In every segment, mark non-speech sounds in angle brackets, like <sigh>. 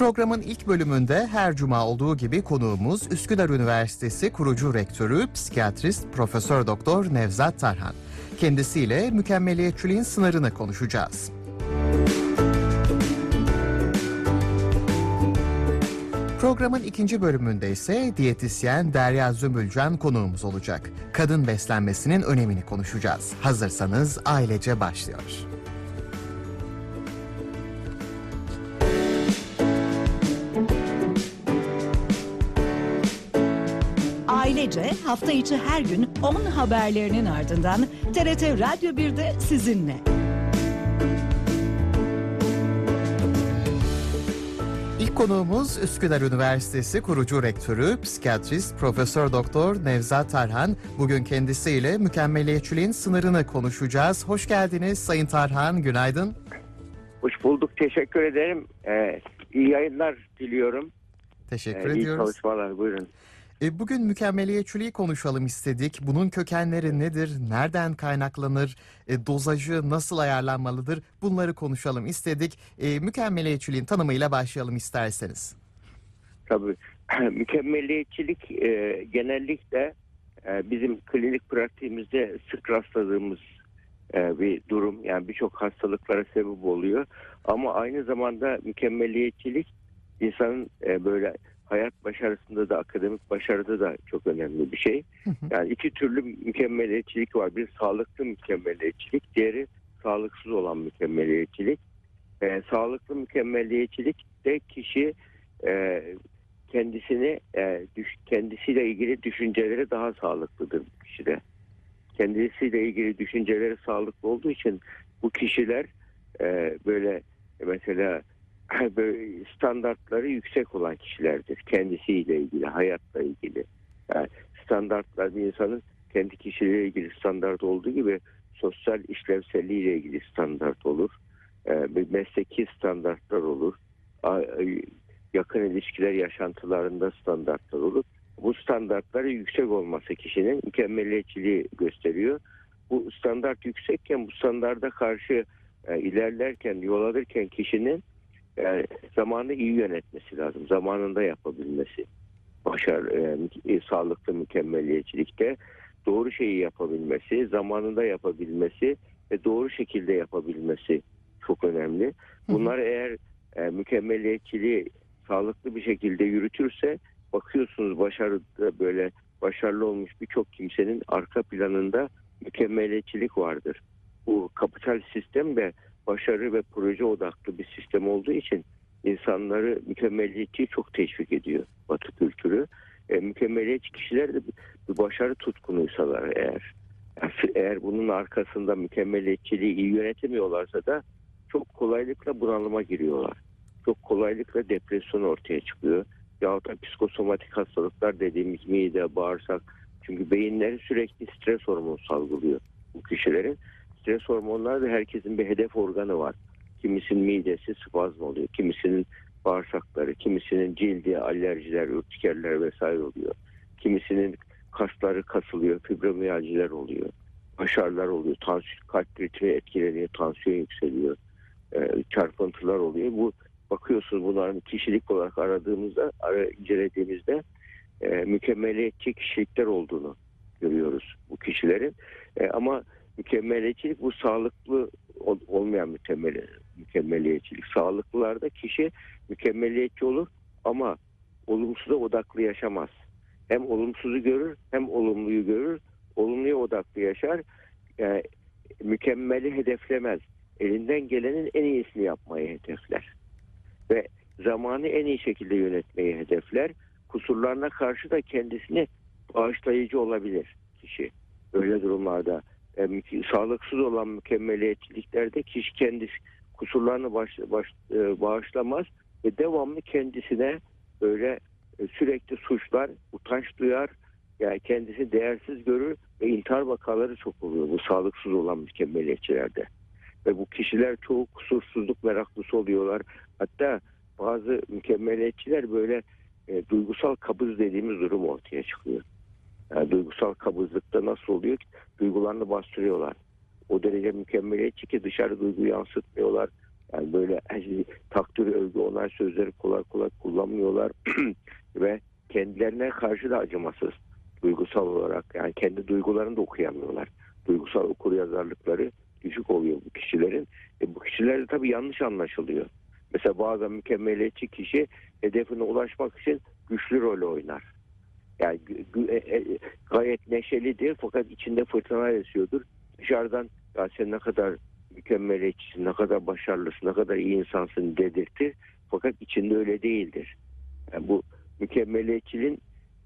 Programın ilk bölümünde her cuma olduğu gibi konuğumuz Üsküdar Üniversitesi kurucu rektörü, psikiyatrist Profesör Doktor Nevzat Tarhan. Kendisiyle mükemmeliyetçiliğin sınırını konuşacağız. Programın ikinci bölümünde ise diyetisyen Derya Zümülcan konuğumuz olacak. Kadın beslenmesinin önemini konuşacağız. Hazırsanız ailece başlıyor. Ailece hafta içi her gün 10 haberlerinin ardından TRT Radyo 1'de sizinle. İlk konuğumuz Üsküdar Üniversitesi kurucu rektörü, psikiyatrist Profesör Doktor Nevzat Tarhan. Bugün kendisiyle mükemmeliyetçiliğin sınırını konuşacağız. Hoş geldiniz Sayın Tarhan, günaydın. Hoş bulduk. Teşekkür ederim. Ee, iyi yayınlar diliyorum. Teşekkür Ee, iyi ediyoruz. çalışmalar. Buyurun. E, bugün mükemmeliyetçiliği konuşalım istedik. Bunun kökenleri nedir? Nereden kaynaklanır? E, dozajı nasıl ayarlanmalıdır? Bunları konuşalım istedik. E, mükemmeliyetçiliğin tanımıyla başlayalım isterseniz. Tabii. <clears throat> Mükemmeliyetçilik e, genellikle e, bizim klinik pratiğimizde sık rastladığımız e, bir durum. Yani birçok hastalıklara sebep oluyor. Ama aynı zamanda mükemmeliyetçilik insanın e, böyle hayat başarısında da akademik başarıda da çok önemli bir şey. Yani iki türlü mükemmeliyetçilik var. Bir sağlıklı mükemmeliyetçilik, diğeri sağlıksız olan mükemmeliyetçilik. Ee, sağlıklı mükemmeliyetçilik de kişi e, kendisini e, düş, kendisiyle ilgili düşünceleri daha sağlıklıdır bu kişide. Kendisiyle ilgili düşünceleri sağlıklı olduğu için bu kişiler e, böyle mesela standartları yüksek olan kişilerdir. Kendisiyle ilgili, hayatla ilgili. Yani standartlar bir insanın kendi kişiliğiyle ilgili standart olduğu gibi sosyal işlevselliğiyle ilgili standart olur. Ee, bir mesleki standartlar olur. A- Yakın ilişkiler yaşantılarında standartlar olur. Bu standartları yüksek olması kişinin mükemmeliyetçiliği gösteriyor. Bu standart yüksekken bu standarda karşı e, ilerlerken, yol alırken kişinin yani zamanı iyi yönetmesi lazım. Zamanında yapabilmesi. Başar, e, e, sağlıklı mükemmeliyetçilikte doğru şeyi yapabilmesi, zamanında yapabilmesi ve doğru şekilde yapabilmesi çok önemli. Bunlar eğer e, mükemmeliyetçiliği sağlıklı bir şekilde yürütürse bakıyorsunuz başarıda böyle başarılı olmuş birçok kimsenin arka planında mükemmeliyetçilik vardır. Bu kapital sistem de başarı ve proje odaklı bir sistem olduğu için insanları mükemmeliyetçiyi çok teşvik ediyor Batı kültürü. E, mükemmeliyetçi kişiler de bir başarı tutkunuysalar eğer eğer bunun arkasında mükemmeliyetçiliği iyi yönetemiyorlarsa da çok kolaylıkla bunalıma giriyorlar. Çok kolaylıkla depresyon ortaya çıkıyor. Yahut da psikosomatik hastalıklar dediğimiz mide, bağırsak. Çünkü beyinleri sürekli stres hormonu salgılıyor bu kişilerin. Stres hormonları da herkesin bir hedef organı var. Kimisinin midesi spazm oluyor, kimisinin bağırsakları, kimisinin cildi, alerjiler, ürtikerler vesaire oluyor. Kimisinin kasları kasılıyor, fibromiyaljiler oluyor. Başarılar oluyor, tansiyon, kalp ritmi etkileniyor, tansiyon yükseliyor, e, çarpıntılar oluyor. Bu bakıyorsunuz bunların kişilik olarak aradığımızda, ara, incelediğimizde e, mükemmeliyetçi kişilikler olduğunu görüyoruz bu kişilerin. E, ama mükemmeliyetçilik bu sağlıklı ol, olmayan mükemmel, mükemmeliyetçilik. Sağlıklılarda kişi mükemmeliyetçi olur ama olumsuza odaklı yaşamaz. Hem olumsuzu görür hem olumluyu görür. Olumluya odaklı yaşar. Yani mükemmeli hedeflemez. Elinden gelenin en iyisini yapmayı hedefler. Ve zamanı en iyi şekilde yönetmeyi hedefler. Kusurlarına karşı da kendisini bağışlayıcı olabilir kişi. Öyle durumlarda e, sağlıksız olan mükemmeliyetçiliklerde kişi kendisi kusurlarını baş, baş, e, bağışlamaz ve devamlı kendisine böyle e, sürekli suçlar, utanç duyar, yani kendisi değersiz görür ve intihar vakaları çok oluyor bu sağlıksız olan mükemmeliyetçilerde. Ve bu kişiler çoğu kusursuzluk meraklısı oluyorlar. Hatta bazı mükemmeliyetçiler böyle e, duygusal kabız dediğimiz durum ortaya çıkıyor. Yani duygusal kabızlıkta nasıl oluyor ki? Duygularını bastırıyorlar. O derece mükemmeliyetçi ki dışarı duygu yansıtmıyorlar. Yani böyle takdir, övgü, onay sözleri kolay kolay kullanmıyorlar <clears throat> ve kendilerine karşı da acımasız duygusal olarak yani kendi duygularını da okuyamıyorlar. Duygusal okur yazarlıkları düşük oluyor bu kişilerin. E, bu kişiler de tabii yanlış anlaşılıyor. Mesela bazen mükemmeliyetçi kişi hedefine ulaşmak için güçlü rol oynar. Yani e- e- gayet neşelidir fakat içinde fırtına esiyordur. Dışarıdan ya sen ne kadar mükemmeliyetçisin, ne kadar başarılısın, ne kadar iyi insansın dedirtir. Fakat içinde öyle değildir. Yani bu mükemmeliyetçiliğin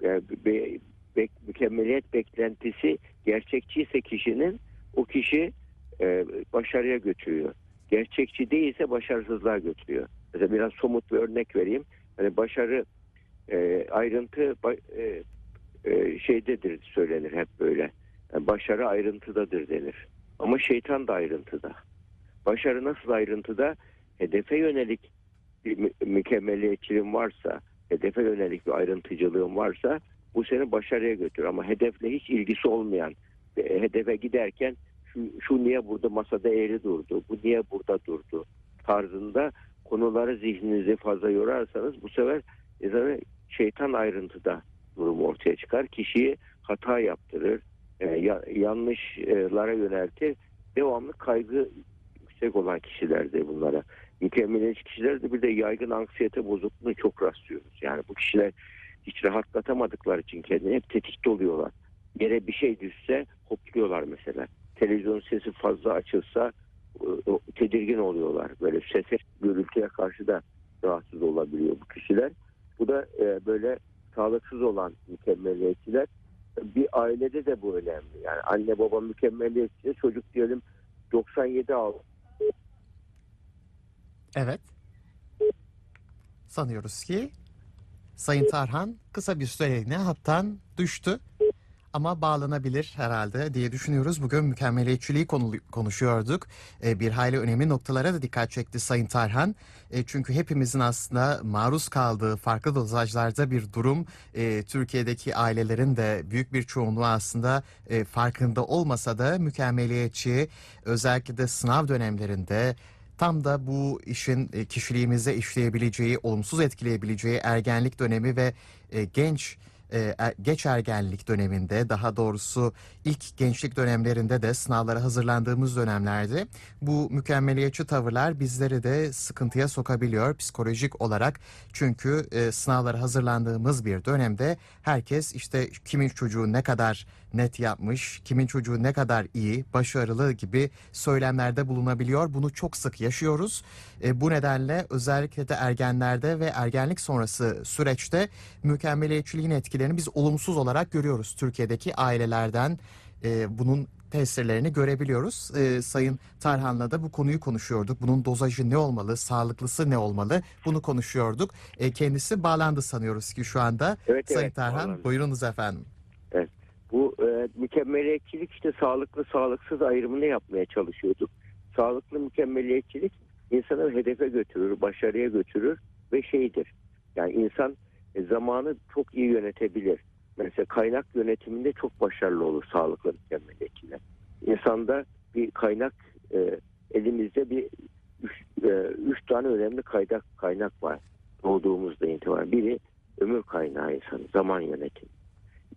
e, be- bek- mükemmeliyet beklentisi gerçekçi ise kişinin o kişi e, başarıya götürüyor. Gerçekçi değilse başarısızlığa götürüyor. Mesela biraz somut bir örnek vereyim. Hani başarı e, ayrıntı e, e, şeydedir söylenir hep böyle. Yani başarı ayrıntıdadır denir. Ama şeytan da ayrıntıda. Başarı nasıl ayrıntıda? Hedefe yönelik bir mü- mükemmeliyetçiliğin varsa, hedefe yönelik bir ayrıntıcılığın varsa bu seni başarıya götürür. Ama hedefle hiç ilgisi olmayan, e, hedefe giderken şu, şu niye burada masada eğri durdu, bu niye burada durdu tarzında konuları zihninizi fazla yorarsanız bu sefer insanı şeytan ayrıntıda durum ortaya çıkar. Kişiyi hata yaptırır, e, ya- yanlışlara yöneltir. Devamlı kaygı yüksek olan kişilerdir bunlara. Mükemmeliyetçi kişilerde bir de yaygın anksiyete bozukluğunu çok rastlıyoruz. Yani bu kişiler hiç rahatlatamadıkları için kendini hep tetikte oluyorlar. Yere bir şey düşse hopluyorlar mesela. Televizyon sesi fazla açılsa e, tedirgin oluyorlar. Böyle sese, gürültüye karşı da rahatsız olabiliyor bu kişiler. Bu da e, böyle sağlıksız olan mükemmeliyetçiler. Bir ailede de bu önemli. Yani anne baba mükemmeliyetçi, çocuk diyelim 97 aldı. Evet. Sanıyoruz ki Sayın Tarhan kısa bir süreliğine hattan düştü. Ama bağlanabilir herhalde diye düşünüyoruz. Bugün mükemmeliyetçiliği konu- konuşuyorduk. Ee, bir hayli önemli noktalara da dikkat çekti Sayın Tarhan. E, çünkü hepimizin aslında maruz kaldığı farklı dozajlarda bir durum. E, Türkiye'deki ailelerin de büyük bir çoğunluğu aslında e, farkında olmasa da mükemmeliyetçi özellikle de sınav dönemlerinde tam da bu işin e, kişiliğimize işleyebileceği, olumsuz etkileyebileceği ergenlik dönemi ve e, genç e, er- geç ergenlik döneminde daha doğrusu ilk gençlik dönemlerinde de sınavlara hazırlandığımız dönemlerde bu mükemmeliyetçi tavırlar bizleri de sıkıntıya sokabiliyor psikolojik olarak. Çünkü e, sınavlara hazırlandığımız bir dönemde herkes işte kimin çocuğu ne kadar net yapmış, kimin çocuğu ne kadar iyi, başarılı gibi söylemlerde bulunabiliyor. Bunu çok sık yaşıyoruz. E, bu nedenle özellikle de ergenlerde ve ergenlik sonrası süreçte mükemmeliyetçiliğin etkilerini biz olumsuz olarak görüyoruz. Türkiye'deki ailelerden e, bunun tesirlerini görebiliyoruz. E, Sayın Tarhan'la da bu konuyu konuşuyorduk. Bunun dozajı ne olmalı, sağlıklısı ne olmalı bunu konuşuyorduk. E, kendisi bağlandı sanıyoruz ki şu anda. Evet, Sayın evet, Tarhan bağlandı. buyurunuz efendim. Bu e, mükemmeliyetçilik işte sağlıklı sağlıksız ayrımını yapmaya çalışıyorduk. Sağlıklı mükemmeliyetçilik insanı hedefe götürür, başarıya götürür ve şeydir. Yani insan e, zamanı çok iyi yönetebilir. Mesela kaynak yönetiminde çok başarılı olur sağlıklı mükemmeliyetçiler. İnsanda bir kaynak e, elimizde bir üç, e, üç tane önemli kaynak kaynak var doğduğumuzda itibaren. Biri ömür kaynağı insan, zaman yönetimi.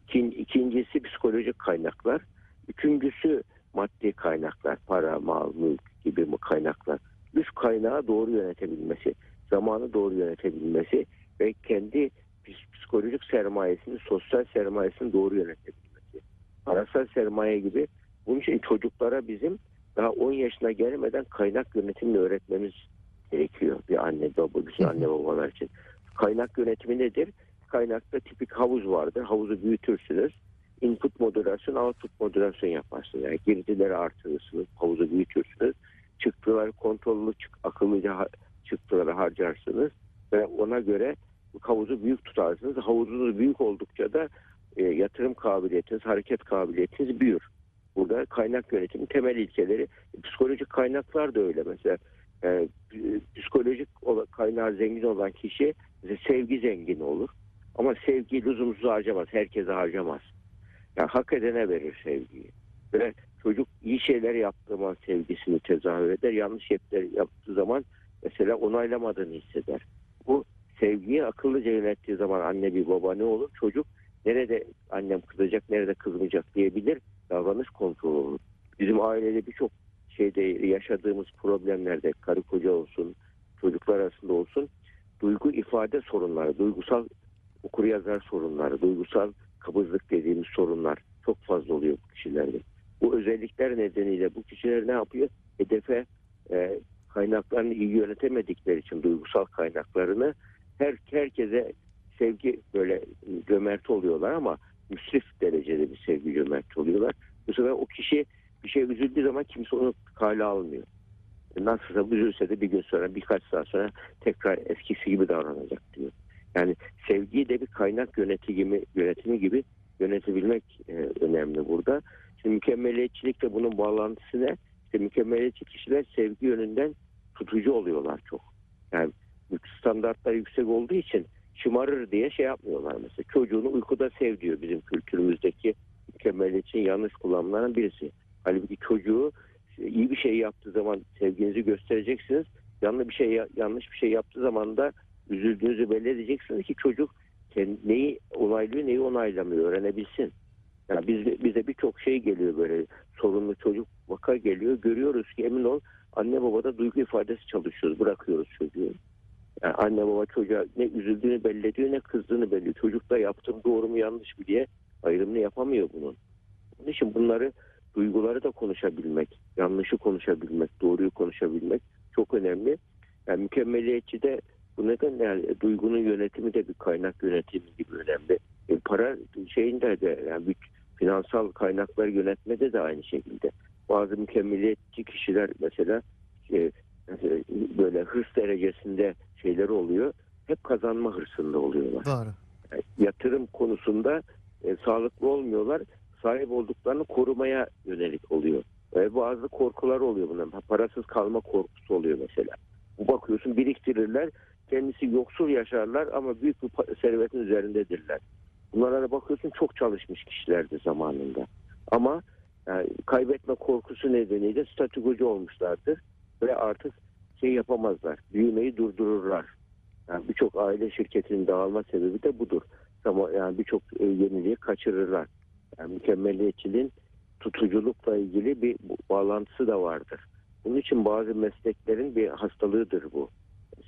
İkin- İkincisi psikolojik kaynaklar. Üçüncüsü maddi kaynaklar, para, mal, mülk gibi bu kaynaklar. Üç kaynağı doğru yönetebilmesi, zamanı doğru yönetebilmesi ve kendi psikolojik sermayesini, sosyal sermayesini doğru yönetebilmesi. Parasal sermaye gibi. Bunun için çocuklara bizim daha 10 yaşına gelmeden kaynak yönetimini öğretmemiz gerekiyor. Bir anne baba, bütün anne babalar için. Kaynak yönetimi nedir? Kaynakta tipik havuz vardır. Havuzu büyütürsünüz. Input modülasyon, output modülasyon yaparsınız. Yani girdileri artırırsınız, havuzu büyütürsünüz. Çıktıları kontrollü, çık, akıllıca çıktıları harcarsınız. Ve ona göre havuzu büyük tutarsınız. Havuzunuz büyük oldukça da e, yatırım kabiliyetiniz, hareket kabiliyetiniz büyür. Burada kaynak yönetimi temel ilkeleri. Psikolojik kaynaklar da öyle mesela. E, psikolojik kaynağı zengin olan kişi sevgi zengini olur. Ama sevgiyi lüzumsuz harcamaz. Herkese harcamaz. Yani hak edene verir sevgiyi. Ve çocuk iyi şeyler yaptığı zaman sevgisini tezahür eder. Yanlış şeyler yaptığı zaman mesela onaylamadığını hisseder. Bu sevgiyi akıllıca yönettiği zaman anne bir baba ne olur? Çocuk nerede annem kızacak, nerede kızmayacak diyebilir. Davranış kontrolü olur. Bizim ailede birçok şeyde yaşadığımız problemlerde karı koca olsun, çocuklar arasında olsun duygu ifade sorunları, duygusal okuryazar sorunları, duygusal kabızlık dediğimiz sorunlar çok fazla oluyor bu kişilerde. Bu özellikler nedeniyle bu kişiler ne yapıyor? Hedefe e, kaynaklarını iyi yönetemedikleri için duygusal kaynaklarını her herkese sevgi böyle cömert oluyorlar ama müsrif derecede bir sevgi cömert oluyorlar. Bu sefer o kişi bir şey üzüldüğü zaman kimse onu kale almıyor. Nasılsa üzülse de bir gün sonra birkaç saat sonra tekrar eskisi gibi davranacak diyor. Yani sevgiyi de bir kaynak yönetimi, yönetimi gibi yönetebilmek e, önemli burada. Şimdi mükemmeliyetçilik de bunun bağlantısı ne? İşte mükemmeliyetçi kişiler sevgi yönünden tutucu oluyorlar çok. Yani standartlar yüksek olduğu için şımarır diye şey yapmıyorlar mesela. Çocuğunu uykuda sev diyor bizim kültürümüzdeki mükemmeliyetçinin yanlış kullanımlarından birisi. Halbuki çocuğu iyi bir şey yaptığı zaman sevginizi göstereceksiniz. Yanlış bir şey yanlış bir şey yaptığı zaman da üzüldüğünüzü belli edeceksiniz ki çocuk neyi onaylıyor neyi onaylamıyor öğrenebilsin. Yani biz, bize birçok şey geliyor böyle sorunlu çocuk vaka geliyor. Görüyoruz ki emin ol anne babada duygu ifadesi çalışıyoruz. Bırakıyoruz çocuğu. Yani anne baba çocuğa ne üzüldüğünü belli ediyor ne kızdığını belli ediyor. Çocuk da yaptığım doğru mu yanlış mı diye ayrımını yapamıyor bunun. Onun için bunları duyguları da konuşabilmek, yanlışı konuşabilmek, doğruyu konuşabilmek çok önemli. Yani mükemmeliyetçi de bu nedenle yani duygunun yönetimi de bir kaynak yönetimi gibi önemli. E, para şeyinde de yani bir finansal kaynakları yönetmede de aynı şekilde. Bazı mükemmeliyetçi kişiler mesela e, böyle hırs derecesinde şeyler oluyor. Hep kazanma hırsında oluyorlar. Doğru. Yani yatırım konusunda e, sağlıklı olmuyorlar. Sahip olduklarını korumaya yönelik oluyor. Ve bazı korkular oluyor bunların. Parasız kalma korkusu oluyor mesela. Bu bakıyorsun biriktirirler. Kendisi yoksul yaşarlar ama büyük bir servetin üzerindedirler. Bunlara da bakıyorsun çok çalışmış kişilerdi zamanında. Ama yani kaybetme korkusu nedeniyle statükocu olmuşlardır. Ve artık şey yapamazlar. Büyümeyi durdururlar. Yani birçok aile şirketinin dağılma sebebi de budur. Ama yani birçok e, yeniliği kaçırırlar. Yani mükemmeliyetçiliğin tutuculukla ilgili bir bağlantısı da vardır. Bunun için bazı mesleklerin bir hastalığıdır bu.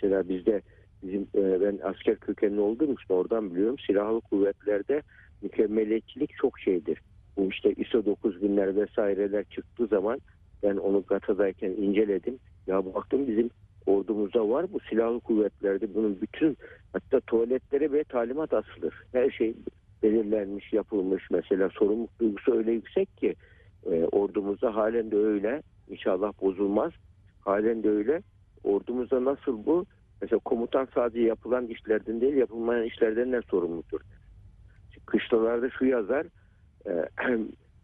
Mesela bizde bizim e, ben asker kökenli olduğum için oradan biliyorum silahlı kuvvetlerde mükemmeliyetçilik çok şeydir. Bu işte ISO 9000'ler vesaireler çıktığı zaman ben onu GATA'dayken inceledim. Ya baktım bizim ordumuzda var bu silahlı kuvvetlerde bunun bütün hatta tuvaletlere ve talimat asılır. Her şey belirlenmiş, yapılmış. Mesela sorumluluk duygusu öyle yüksek ki e, ordumuzda halen de öyle. İnşallah bozulmaz. Halen de öyle. Ordumuzda nasıl bu? Mesela komutan sadece yapılan işlerden değil, yapılmayan işlerden de sorumludur. Kışlalarda şu yazar, e, <clears throat>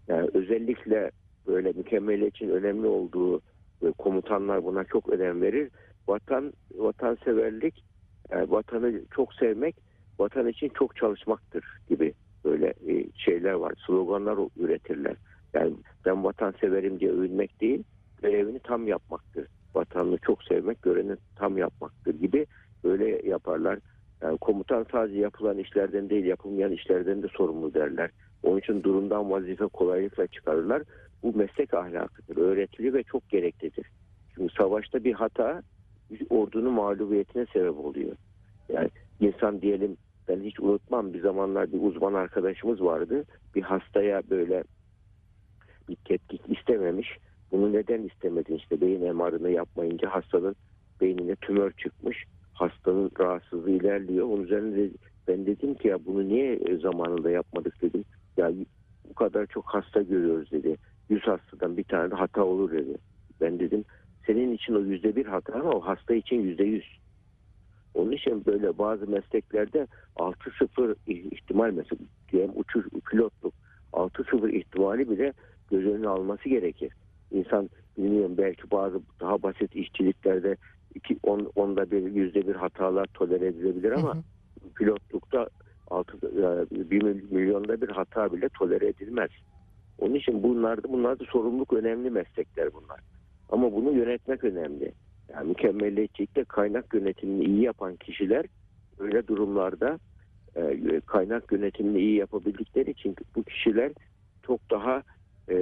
yani özellikle böyle mükemmeliyetçinin önemli olduğu e, komutanlar buna çok önem verir. Vatan vatanseverlik, yani vatanı çok sevmek, vatan için çok çalışmaktır gibi böyle e, şeyler var, sloganlar üretirler. Yani ben vatan severim diye övünmek değil, görevini tam yapmaktır. Vatanını çok sevmek, görevini tam yapmaktır gibi böyle yaparlar. Yani komutan sadece yapılan işlerden değil, yapılmayan işlerden de sorumlu derler. Onun için durumdan vazife kolaylıkla çıkarırlar. Bu meslek ahlakıdır, öğretili ve çok gereklidir. Çünkü savaşta bir hata ordunun mağlubiyetine sebep oluyor. Yani insan diyelim ben hiç unutmam bir zamanlar bir uzman arkadaşımız vardı. Bir hastaya böyle bir tetkik istememiş. Bunu neden istemedin işte beyin MR'ını yapmayınca hastanın beynine tümör çıkmış. Hastanın rahatsızlığı ilerliyor. Onun üzerine de ben dedim ki ya bunu niye zamanında yapmadık dedim. Ya bu kadar çok hasta görüyoruz dedi. 100 hastadan bir tane de hata olur dedi. Ben dedim senin için o yüzde bir hata ama o hasta için yüzde yüz. Onun için böyle bazı mesleklerde 6-0 ihtimal mesela diyelim uçuş pilotluk 6-0 ihtimali bile göz önüne alması gerekir. İnsan bilmiyorum belki bazı daha basit işçiliklerde iki, on, onda bir yüzde bir hatalar tolere edilebilir ama Hı hı. pilotlukta altı, bir milyonda bir hata bile tolere edilmez. Onun için bunlarda bunlarda sorumluluk önemli meslekler bunlar. Ama bunu yönetmek önemli. Yani mükemmelliyetçilikte kaynak yönetimini iyi yapan kişiler öyle durumlarda e, kaynak yönetimini iyi yapabildikleri için bu kişiler çok daha e,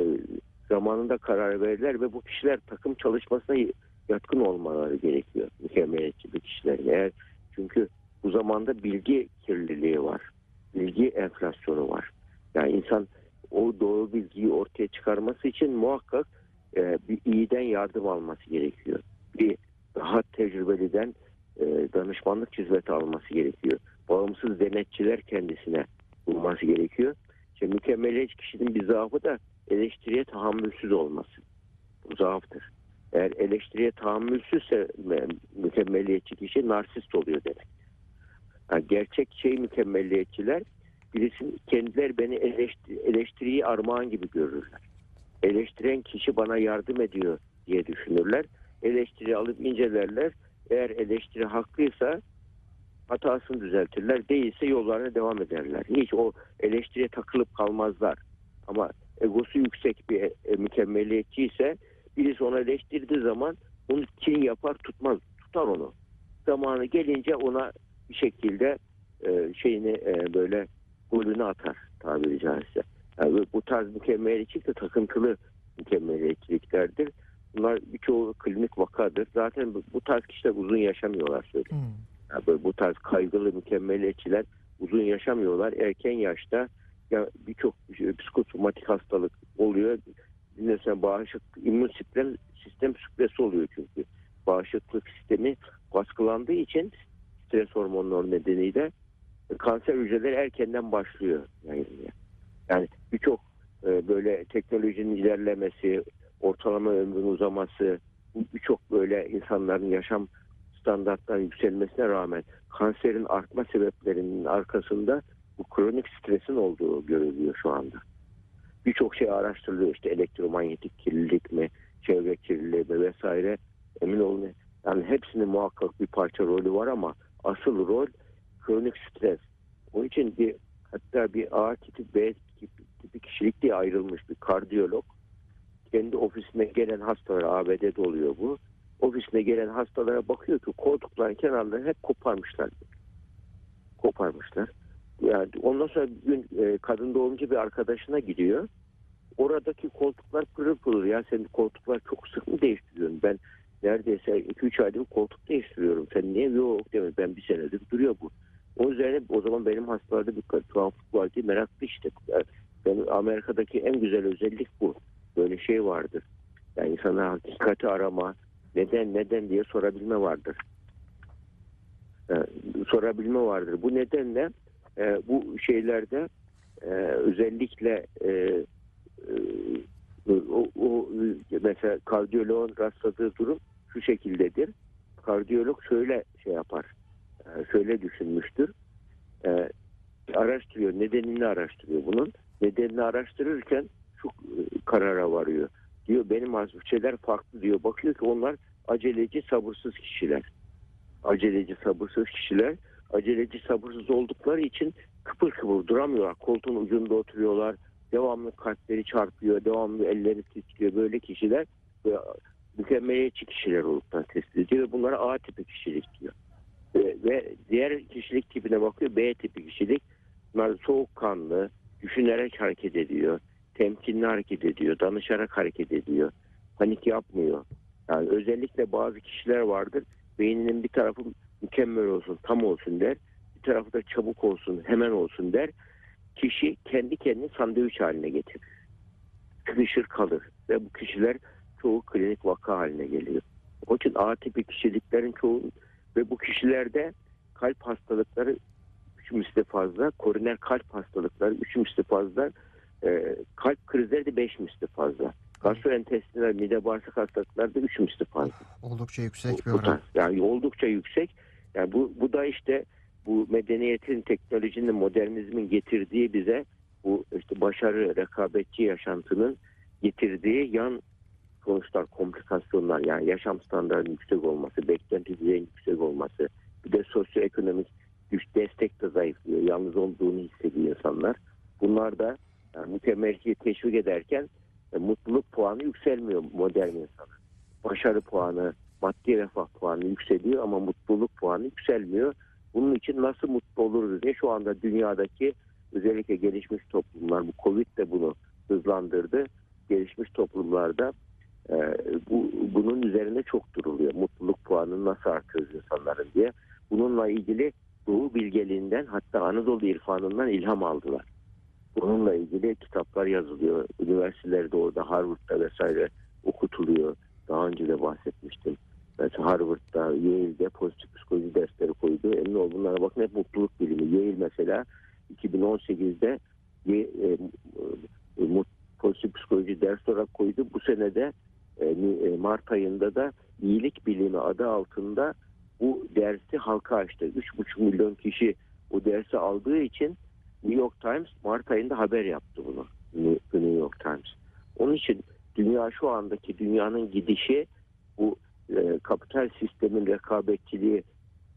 zamanında karar verirler ve bu kişiler takım çalışmasına yatkın olmaları gerekiyor mükemmeliyetçi bir kişilerin. Eğer çünkü bu zamanda bilgi kirliliği var. Bilgi enflasyonu var. Yani insan o doğru bilgiyi ortaya çıkarması için muhakkak e, bir iyiden yardım alması gerekiyor. Bir daha tecrübeliden e, danışmanlık hizmeti alması gerekiyor. Bağımsız denetçiler kendisine bulması gerekiyor. İşte mükemmeliyetçi kişinin bir zaafı da eleştiriye tahammülsüz olması. Zaaftır. Eğer eleştiriye tahammülsüzse mü- mükemmeliyetçi kişi narsist oluyor demek. Yani gerçek şey mükemmelliyetçiler birisinin kendiler beni eleştiri, eleştiriyi armağan gibi görürler. Eleştiren kişi bana yardım ediyor diye düşünürler. Eleştiri alıp incelerler. Eğer eleştiri haklıysa hatasını düzeltirler. Değilse yollarına devam ederler. Hiç o eleştiriye takılıp kalmazlar. Ama egosu yüksek bir e, mükemmeliyetçi ise birisi onu eleştirdiği zaman onu kin yapar tutmaz. Tutar onu. Zamanı gelince ona bir şekilde e, şeyini e, böyle golünü atar tabiri caizse. Yani bu tarz mükemmeliyetçilik de takıntılı mükemmeliyetçiliklerdir. Bunlar birçoğu klinik vakadır. Zaten bu, bu tarz kişiler uzun yaşamıyorlar söyleyeyim. Hmm. Yani böyle bu tarz kaygılı mükemmeliyetçiler uzun yaşamıyorlar. Erken yaşta ya birçok şey, psikosomatik hastalık oluyor. Mesela bağışık immün sistem sistem stresi oluyor çünkü. Bağışıklık sistemi baskılandığı için stres hormonları nedeniyle kanser hücreleri erkenden başlıyor. Yani, yani birçok e, böyle teknolojinin ilerlemesi, ortalama ömrün uzaması, birçok böyle insanların yaşam standartların yükselmesine rağmen kanserin artma sebeplerinin arkasında bu kronik stresin olduğu görülüyor şu anda. Birçok şey araştırılıyor işte elektromanyetik kirlilik mi, çevre kirliliği mi vesaire emin olun. Yani hepsinin muhakkak bir parça rolü var ama asıl rol kronik stres. Onun için bir hatta bir A tipi B tipi, kişilik diye ayrılmış bir kardiyolog kendi ofisine gelen hastalara ABD'de oluyor bu. Ofisine gelen hastalara bakıyor ki koltukların kenarlarını hep koparmışlar. Koparmışlar. Yani ondan sonra bir gün e, kadın doğumcu bir arkadaşına gidiyor. Oradaki koltuklar pırıl pırıl. Ya senin koltuklar çok sık mı değiştiriyorsun? Ben neredeyse 2-3 ayda bir koltuk değiştiriyorum. Sen niye? Yok mi? Ben bir senedir duruyor bu. O üzerine o zaman benim hastalarda bir tuhaflık var diye meraklı işte. Yani Amerika'daki en güzel özellik bu. Böyle şey vardır. Yani insana hakikati arama, neden neden diye sorabilme vardır. Ee, sorabilme vardır. Bu nedenle e, bu şeylerde e, özellikle e, e, o, o mesela kardiyoloğun rastladığı durum şu şekildedir. Kardiyolog şöyle şey yapar. e, şöyle düşünmüştür. E, araştırıyor. Nedenini araştırıyor bunun. Nedenini araştırırken şu e, karara varıyor. Diyor benim şeyler farklı diyor. Bakıyor ki onlar aceleci sabırsız kişiler. Aceleci sabırsız kişiler aceleci sabırsız oldukları için kıpır kıpır duramıyorlar. Koltuğun ucunda oturuyorlar. Devamlı kalpleri çarpıyor. Devamlı elleri titriyor. Böyle kişiler ve mükemmeliyetçi kişiler olduklarını tespit ediyor. Ve bunlara A tipi kişilik diyor. Ve, ve diğer kişilik tipine bakıyor. B tipi kişilik. Bunlar soğukkanlı, düşünerek hareket ediyor. Temkinli hareket ediyor. Danışarak hareket ediyor. Panik yapmıyor. Yani özellikle bazı kişiler vardır. Beyninin bir tarafı mükemmel olsun, tam olsun der. Bir tarafı da çabuk olsun, hemen olsun der. Kişi kendi kendini sandviç haline getirir. Sıkışır kalır. Ve bu kişiler çoğu klinik vaka haline geliyor. Onun için A tipi kişiliklerin çoğu ve bu kişilerde kalp hastalıkları üç misli fazla, koroner kalp hastalıkları üç misli fazla, e, kalp krizleri de beş misli fazla. Gastrointestinal mide bağırsak hastalıkları da üç misli fazla. Oldukça yüksek bir oran. Yani oldukça yüksek. Yani bu, bu da işte bu medeniyetin, teknolojinin, modernizmin getirdiği bize bu işte başarı, rekabetçi yaşantının getirdiği yan sonuçlar, komplikasyonlar yani yaşam standartının yüksek olması, beklenti düzeyinin yüksek olması, bir de sosyoekonomik güç destek de zayıflıyor. Yalnız olduğunu hissediyor insanlar. Bunlar da yani mükemmeliyeti teşvik ederken e, mutluluk puanı yükselmiyor modern insana. Başarı puanı, maddi refah puanı yükseliyor ama mutluluk puanı yükselmiyor. Bunun için nasıl mutlu oluruz diye şu anda dünyadaki özellikle gelişmiş toplumlar bu Covid de bunu hızlandırdı. Gelişmiş toplumlarda e, bu bunun üzerine çok duruluyor. Mutluluk puanını nasıl artırırız insanların diye. Bununla ilgili Doğu bilgeliğinden hatta Anadolu irfanından ilham aldılar. Bununla ilgili kitaplar yazılıyor. Üniversitelerde orada Harvard'da vesaire okutuluyor. Daha önce de bahsetmiştim. Mesela Harvard'da, Yale'de pozitif psikoloji dersleri koydu. Emin ol bunlara bakın hep mutluluk bilimi. Yale mesela 2018'de Ye- e, e, mut- pozitif psikoloji ders olarak koydu. Bu senede e, e, Mart ayında da iyilik bilimi adı altında bu dersi halka açtı. 3,5 milyon kişi o dersi aldığı için New York Times Mart ayında haber yaptı bunu. New York Times. Onun için dünya şu andaki dünyanın gidişi bu e, kapital sistemin rekabetçiliği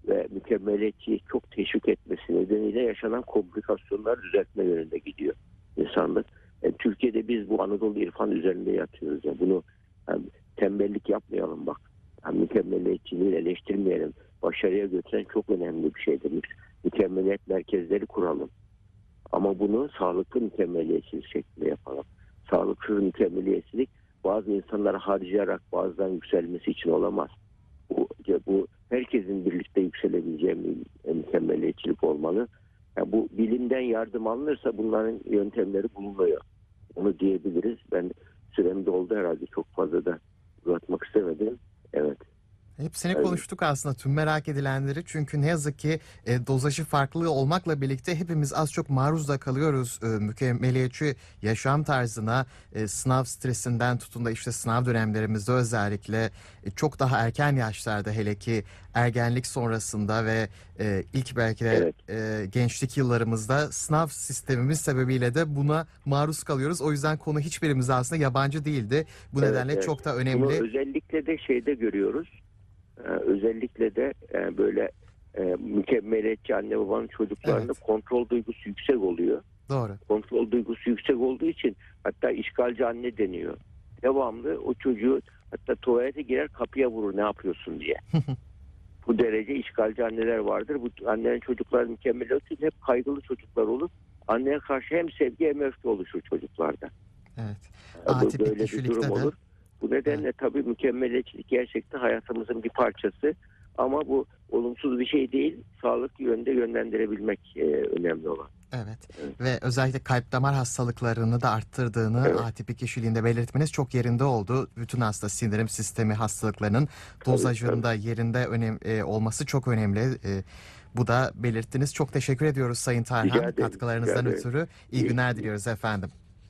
ve mükemmeliyetçiyi çok teşvik etmesi nedeniyle yaşanan komplikasyonlar düzeltme yönünde gidiyor insanlık. E, Türkiye'de biz bu Anadolu irfan üzerinde yatıyoruz. Ya. Bunu yani, tembellik yapmayalım bak. Yani, mükemmeliyetçiliği eleştirmeyelim. Başarıya götüren çok önemli bir şeydir. Mü- Mükemmeliyet merkezleri kuralım. Ama bunu sağlıklı mükemmeliyetçilik şeklinde yapalım. Sağlıksız mükemmeliyetçilik bazı insanları harcayarak bazıdan yükselmesi için olamaz. Bu, bu herkesin birlikte yükselebileceği mükemmeliyetçilik olmalı. Yani bu bilimden yardım alınırsa bunların yöntemleri bulunuyor. Onu diyebiliriz. Ben sürem doldu herhalde çok fazla da. Hepsini Evet. konuştuk aslında tüm merak edilenleri çünkü ne yazık ki e, dozajı farklı olmakla birlikte hepimiz az çok maruz da kalıyoruz e, mükemmeliyetçi yaşam tarzına e, sınav stresinden tutun da işte sınav dönemlerimizde özellikle e, çok daha erken yaşlarda hele ki ergenlik sonrasında ve e, ilk belki de Evet. e, gençlik yıllarımızda sınav sistemimiz sebebiyle de buna maruz kalıyoruz. O yüzden konu hiçbirimize aslında yabancı değildi. Bu Evet, nedenle evet. çok da Bunu önemli. özellikle de şeyde görüyoruz. Ee, özellikle de e, böyle e, mükemmeliyetçi anne babanın çocuklarında Evet. kontrol duygusu yüksek oluyor. Doğru. Kontrol duygusu yüksek olduğu için hatta işgalci anne deniyor. Devamlı o çocuğu hatta tuvalete girer kapıya vurur ne yapıyorsun diye. <laughs> Bu derece işgalci anneler vardır. Bu annelerin çocukları mükemmel olsun hep kaygılı çocuklar olur. Anneye karşı hem sevgi hem öfke oluşur çocuklarda. Evet. Bu Atipik böyle bir durum de. olur. Bu nedenle tabii mükemmeliyetçilik gerçekten hayatımızın bir parçası. Ama bu olumsuz bir şey değil. Sağlıklı yönde yönlendirebilmek e, önemli olan. Evet. Evet. Ve özellikle kalp damar hastalıklarını da arttırdığını Evet. atipik kişiliğinde belirtmeniz çok yerinde oldu. Bütün hasta sindirim sistemi hastalıklarının dozajında yerinde önem e, olması çok önemli. E, bu da belirttiniz. Çok teşekkür ediyoruz Sayın Tarhan katkılarınızdan rica ötürü. İyi- günler diliyoruz efendim.